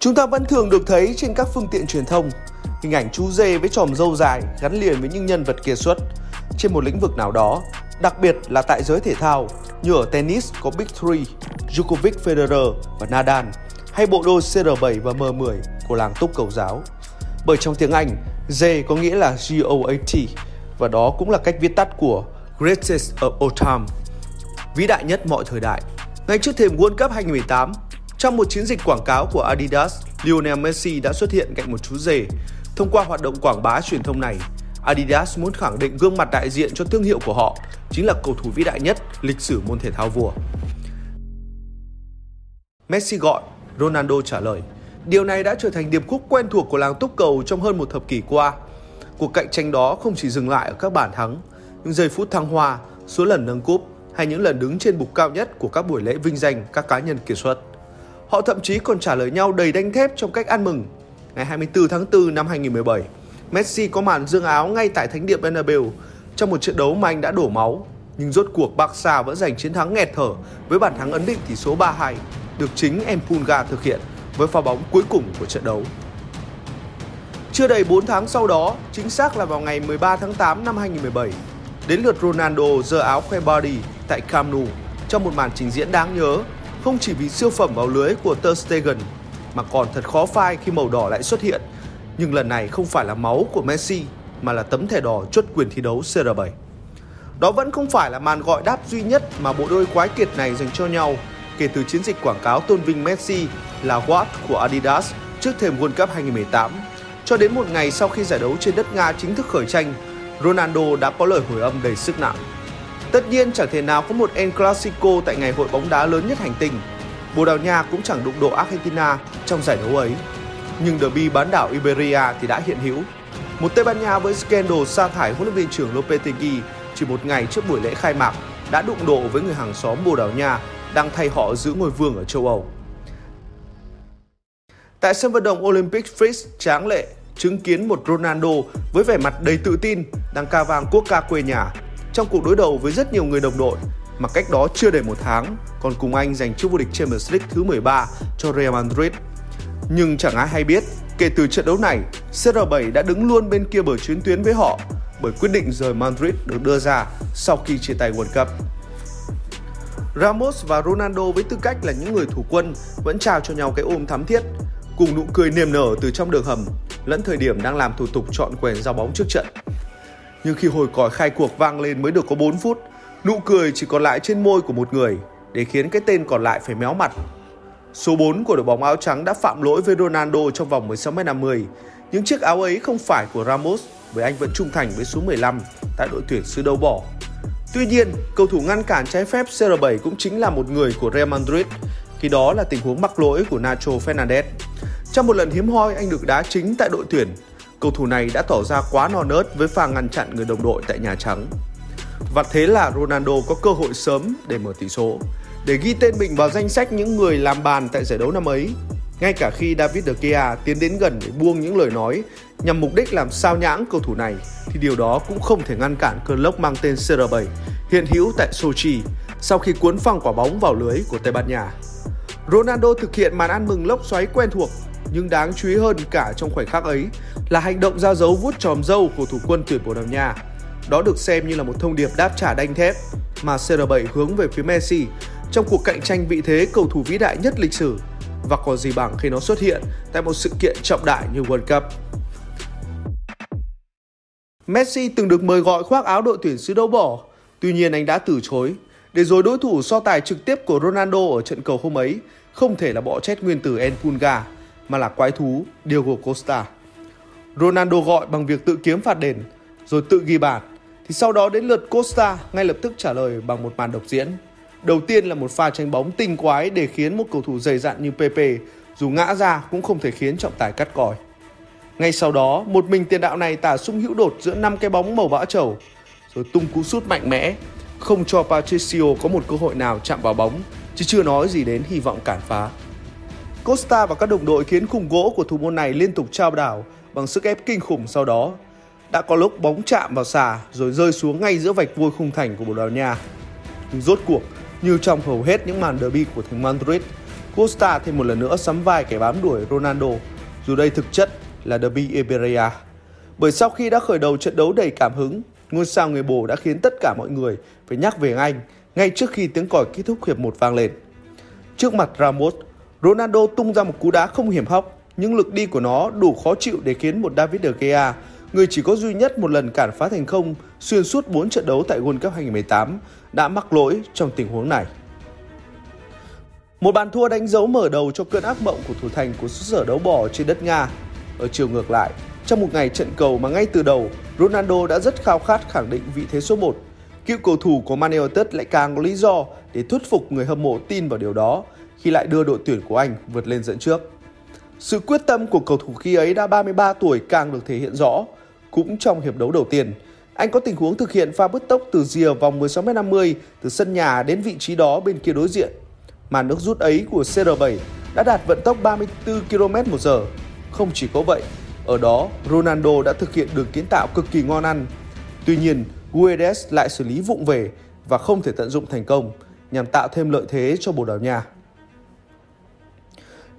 Chúng ta vẫn thường được thấy trên các phương tiện truyền thông hình ảnh chú dê với tròm râu dài gắn liền với những nhân vật kiệt xuất trên một lĩnh vực nào đó, đặc biệt là tại giới thể thao như ở tennis có Big Three, Djokovic, Federer và Nadal hay bộ đôi CR7 và M10 của làng túc cầu giáo. Bởi trong tiếng Anh, J có nghĩa là GOAT và đó cũng là cách viết tắt của Greatest of All Time, vĩ đại nhất mọi thời đại. Ngay trước thềm World Cup 2018, trong một chiến dịch quảng cáo của Adidas, Lionel Messi đã xuất hiện cạnh một chú rể. Thông qua hoạt động quảng bá truyền thông này, Adidas muốn khẳng định gương mặt đại diện cho thương hiệu của họ chính là cầu thủ vĩ đại nhất lịch sử môn thể thao vua. Messi gọi, Ronaldo trả lời. Điều này đã trở thành điệp khúc quen thuộc của làng túc cầu trong hơn một thập kỷ qua. Cuộc cạnh tranh đó không chỉ dừng lại ở các bàn thắng, những giây phút thăng hoa, số lần nâng cúp hay những lần đứng trên bục cao nhất của các buổi lễ vinh danh các cá nhân kiệt xuất. Họ thậm chí còn trả lời nhau đầy đanh thép trong cách ăn mừng. Ngày 24 tháng 4 năm 2017, Messi có màn dương áo ngay tại thánh địa Bernabeu trong một trận đấu mà anh đã đổ máu. Nhưng rốt cuộc Barca vẫn giành chiến thắng nghẹt thở với bàn thắng ấn định tỷ số 3-2 được chính Empulga thực hiện với pha bóng cuối cùng của trận đấu. Chưa đầy 4 tháng sau đó, chính xác là vào ngày 13 tháng 8 năm 2017, đến lượt Ronaldo giơ áo khoe body tại Camp Nou trong một màn trình diễn đáng nhớ, không chỉ vì siêu phẩm vào lưới của Ter Stegen mà còn thật khó phai khi màu đỏ lại xuất hiện. Nhưng lần này không phải là máu của Messi mà là tấm thẻ đỏ chốt quyền thi đấu CR7. Đó vẫn không phải là màn gọi đáp duy nhất mà bộ đôi quái kiệt này dành cho nhau kể từ chiến dịch quảng cáo tôn vinh Messi là What của Adidas trước thềm World Cup 2018. Cho đến một ngày sau khi giải đấu trên đất Nga chính thức khởi tranh, Ronaldo đã có lời hồi âm đầy sức nặng. Tất nhiên chẳng thể nào có một El Clasico tại ngày hội bóng đá lớn nhất hành tinh. Bồ Đào Nha cũng chẳng đụng độ Argentina trong giải đấu ấy. Nhưng derby bán đảo Iberia thì đã hiện hữu. Một Tây Ban Nha với scandal sa thải huấn luyện viên trưởng Lopetegui chỉ một ngày trước buổi lễ khai mạc đã đụng độ với người hàng xóm Bồ Đào Nha đang thay họ giữ ngôi vương ở châu Âu. Tại sân vận động Olympic Fritz tráng lệ, chứng kiến một Ronaldo với vẻ mặt đầy tự tin đang ca vang quốc ca quê nhà trong cuộc đối đầu với rất nhiều người đồng đội mà cách đó chưa đầy một tháng còn cùng anh giành chức vô địch Champions League thứ 13 cho Real Madrid. Nhưng chẳng ai hay biết, kể từ trận đấu này, CR7 đã đứng luôn bên kia bờ chuyến tuyến với họ bởi quyết định rời Madrid được đưa ra sau khi chia tay World Cup. Ramos và Ronaldo với tư cách là những người thủ quân vẫn trao cho nhau cái ôm thắm thiết, cùng nụ cười niềm nở từ trong đường hầm, lẫn thời điểm đang làm thủ tục chọn quyền giao bóng trước trận. Nhưng khi hồi còi khai cuộc vang lên mới được có 4 phút, nụ cười chỉ còn lại trên môi của một người để khiến cái tên còn lại phải méo mặt. Số 4 của đội bóng áo trắng đã phạm lỗi với Ronaldo trong vòng 16m50, Những chiếc áo ấy không phải của Ramos bởi anh vẫn trung thành với số 15 tại đội tuyển xứ đấu bỏ. Tuy nhiên, cầu thủ ngăn cản trái phép CR7 cũng chính là một người của Real Madrid, khi đó là tình huống mắc lỗi của Nacho Fernandez. Trong một lần hiếm hoi anh được đá chính tại đội tuyển, cầu thủ này đã tỏ ra quá non nớt với pha ngăn chặn người đồng đội tại Nhà Trắng. Và thế là Ronaldo có cơ hội sớm để mở tỷ số, để ghi tên mình vào danh sách những người làm bàn tại giải đấu năm ấy. Ngay cả khi David De Gea tiến đến gần để buông những lời nói nhằm mục đích làm sao nhãng cầu thủ này, thì điều đó cũng không thể ngăn cản cơn lốc mang tên CR7 hiện hữu tại Sochi sau khi cuốn phăng quả bóng vào lưới của Tây Ban Nha. Ronaldo thực hiện màn ăn mừng lốc xoáy quen thuộc nhưng đáng chú ý hơn cả trong khoảnh khắc ấy là hành động ra dấu vuốt tròm dâu của thủ quân tuyển Bồ Đào Nha. Đó được xem như là một thông điệp đáp trả đanh thép mà CR7 hướng về phía Messi trong cuộc cạnh tranh vị thế cầu thủ vĩ đại nhất lịch sử và còn gì bằng khi nó xuất hiện tại một sự kiện trọng đại như World Cup. Messi từng được mời gọi khoác áo đội tuyển xứ đấu bỏ, tuy nhiên anh đã từ chối, để rồi đối thủ so tài trực tiếp của Ronaldo ở trận cầu hôm ấy không thể là bỏ chết nguyên tử enpulga mà là quái thú Diego Costa. Ronaldo gọi bằng việc tự kiếm phạt đền, rồi tự ghi bàn, thì sau đó đến lượt Costa ngay lập tức trả lời bằng một màn độc diễn. Đầu tiên là một pha tranh bóng tinh quái để khiến một cầu thủ dày dặn như Pepe dù ngã ra cũng không thể khiến trọng tài cắt còi. Ngay sau đó, một mình tiền đạo này tả sung hữu đột giữa năm cái bóng màu bão trầu, rồi tung cú sút mạnh mẽ, không cho Patricio có một cơ hội nào chạm vào bóng, chứ chưa nói gì đến hy vọng cản phá. Costa và các đồng đội khiến khung gỗ của thủ môn này liên tục trao đảo bằng sức ép kinh khủng sau đó. Đã có lúc bóng chạm vào xà rồi rơi xuống ngay giữa vạch vôi khung thành của Bồ Đào Nha. Nhưng rốt cuộc, như trong hầu hết những màn derby của thành Madrid, Costa thêm một lần nữa sắm vai kẻ bám đuổi Ronaldo, dù đây thực chất là Derby Iberia. Bởi sau khi đã khởi đầu trận đấu đầy cảm hứng, ngôi sao người bồ đã khiến tất cả mọi người phải nhắc về Anh ngay trước khi tiếng còi kết thúc hiệp một vang lên. Trước mặt Ramos, Ronaldo tung ra một cú đá không hiểm hóc, nhưng lực đi của nó đủ khó chịu để khiến một David De Gea, người chỉ có duy nhất một lần cản phá thành công xuyên suốt 4 trận đấu tại World Cup 2018, đã mắc lỗi trong tình huống này. Một bàn thua đánh dấu mở đầu cho cơn ác mộng của thủ thành của xứ sở đấu bỏ trên đất Nga. Ở chiều ngược lại, trong một ngày trận cầu mà ngay từ đầu, Ronaldo đã rất khao khát khẳng định vị thế số 1. Cựu cầu thủ của Man United lại càng có lý do để thuyết phục người hâm mộ tin vào điều đó khi lại đưa đội tuyển của anh vượt lên dẫn trước. Sự quyết tâm của cầu thủ khi ấy đã 33 tuổi càng được thể hiện rõ. Cũng trong hiệp đấu đầu tiên, anh có tình huống thực hiện pha bứt tốc từ rìa vòng 16m50 từ sân nhà đến vị trí đó bên kia đối diện. Màn nước rút ấy của CR7 đã đạt vận tốc 34 km một giờ. Không chỉ có vậy, ở đó Ronaldo đã thực hiện đường kiến tạo cực kỳ ngon ăn. Tuy nhiên, Guedes lại xử lý vụng về và không thể tận dụng thành công nhằm tạo thêm lợi thế cho Bồ Đào Nha.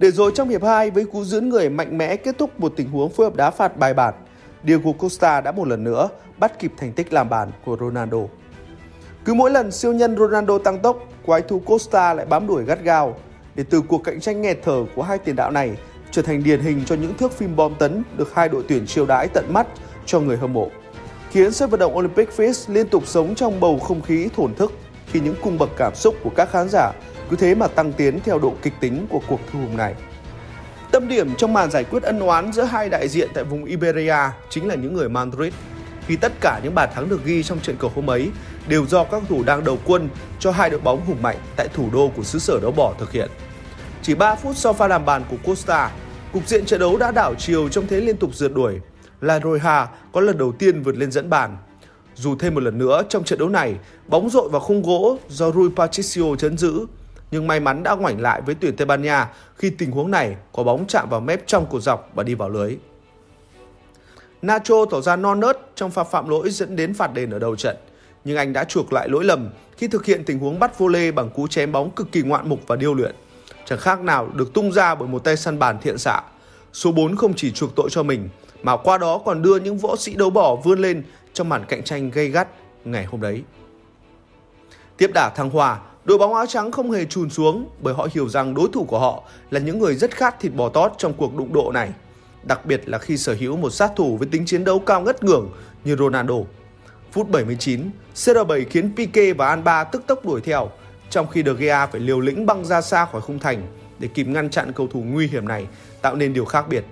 Để rồi trong hiệp 2 với cú dưỡng người mạnh mẽ kết thúc một tình huống phối hợp đá phạt bài bản, Diego Costa đã một lần nữa bắt kịp thành tích làm bàn của Ronaldo. Cứ mỗi lần siêu nhân Ronaldo tăng tốc, quái thú Costa lại bám đuổi gắt gao để từ cuộc cạnh tranh nghẹt thở của hai tiền đạo này trở thành điển hình cho những thước phim bom tấn được hai đội tuyển chiêu đãi tận mắt cho người hâm mộ. Khiến sân vận động Olympic Fields liên tục sống trong bầu không khí thổn thức khi những cung bậc cảm xúc của các khán giả cứ thế mà tăng tiến theo độ kịch tính của cuộc thu hùng này. Tâm điểm trong màn giải quyết ân oán giữa hai đại diện tại vùng Iberia chính là những người Madrid. Khi tất cả những bàn thắng được ghi trong trận cầu hôm ấy đều do các thủ đang đầu quân cho hai đội bóng hùng mạnh tại thủ đô của xứ sở đấu bỏ thực hiện. Chỉ 3 phút sau pha làm bàn của Costa, cục diện trận đấu đã đảo chiều trong thế liên tục rượt đuổi. La Roja có lần đầu tiên vượt lên dẫn bàn. Dù thêm một lần nữa trong trận đấu này, bóng rội vào khung gỗ do Rui Patricio chấn giữ, nhưng may mắn đã ngoảnh lại với tuyển Tây Ban Nha khi tình huống này có bóng chạm vào mép trong cột dọc và đi vào lưới. Nacho tỏ ra non nớt trong pha phạm lỗi dẫn đến phạt đền ở đầu trận, nhưng anh đã chuộc lại lỗi lầm khi thực hiện tình huống bắt vô lê bằng cú chém bóng cực kỳ ngoạn mục và điêu luyện. Chẳng khác nào được tung ra bởi một tay săn bàn thiện xạ. Số 4 không chỉ chuộc tội cho mình, mà qua đó còn đưa những võ sĩ đấu bỏ vươn lên trong màn cạnh tranh gây gắt ngày hôm đấy. Tiếp đà thăng hòa, đội bóng áo trắng không hề chùn xuống bởi họ hiểu rằng đối thủ của họ là những người rất khát thịt bò tót trong cuộc đụng độ này. Đặc biệt là khi sở hữu một sát thủ với tính chiến đấu cao ngất ngưỡng như Ronaldo. Phút 79, CR7 khiến Pique và Alba tức tốc đuổi theo, trong khi De Gea phải liều lĩnh băng ra xa khỏi khung thành để kịp ngăn chặn cầu thủ nguy hiểm này, tạo nên điều khác biệt.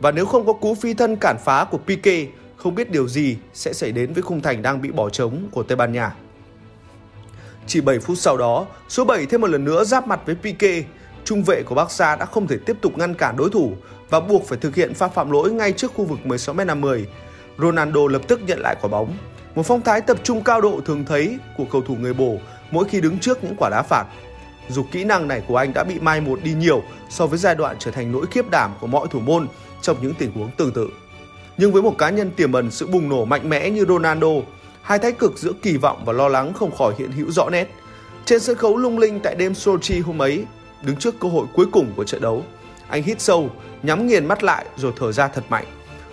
Và nếu không có cú phi thân cản phá của Pique, không biết điều gì sẽ xảy đến với khung thành đang bị bỏ trống của Tây Ban Nha. Chỉ 7 phút sau đó, số 7 thêm một lần nữa giáp mặt với Pique. Trung vệ của Barca đã không thể tiếp tục ngăn cản đối thủ và buộc phải thực hiện pha phạm lỗi ngay trước khu vực 16m50. Ronaldo lập tức nhận lại quả bóng. Một phong thái tập trung cao độ thường thấy của cầu thủ người bổ mỗi khi đứng trước những quả đá phạt. Dù kỹ năng này của anh đã bị mai một đi nhiều so với giai đoạn trở thành nỗi khiếp đảm của mọi thủ môn trong những tình huống tương tự. Nhưng với một cá nhân tiềm ẩn sự bùng nổ mạnh mẽ như Ronaldo, hai thái cực giữa kỳ vọng và lo lắng không khỏi hiện hữu rõ nét. Trên sân khấu lung linh tại đêm Sochi hôm ấy, đứng trước cơ hội cuối cùng của trận đấu, anh hít sâu, nhắm nghiền mắt lại rồi thở ra thật mạnh.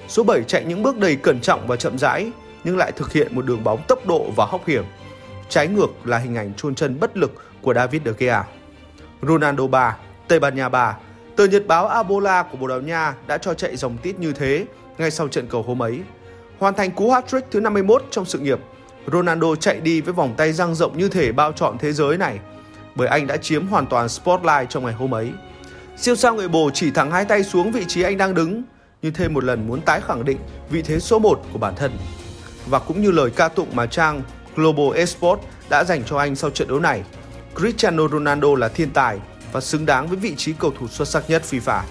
Số 7 chạy những bước đầy cẩn trọng và chậm rãi, nhưng lại thực hiện một đường bóng tốc độ và hóc hiểm. Trái ngược là hình ảnh chôn chân bất lực của David De Gea. Ronaldo 3, Tây Ban Nha 3. Tờ nhật báo Abola của Bồ Đào Nha đã cho chạy dòng tít như thế ngay sau trận cầu hôm ấy. Hoàn thành cú hat-trick thứ 51 trong sự nghiệp, Ronaldo chạy đi với vòng tay dang rộng như thể bao trọn thế giới này, bởi anh đã chiếm hoàn toàn spotlight trong ngày hôm ấy. Siêu sao người bồ chỉ thẳng hai tay xuống vị trí anh đang đứng, như thêm một lần muốn tái khẳng định vị thế số 1 của bản thân. Và cũng như lời ca tụng mà trang Global Esports đã dành cho anh sau trận đấu này, Cristiano Ronaldo là thiên tài và xứng đáng với vị trí cầu thủ xuất sắc nhất FIFA.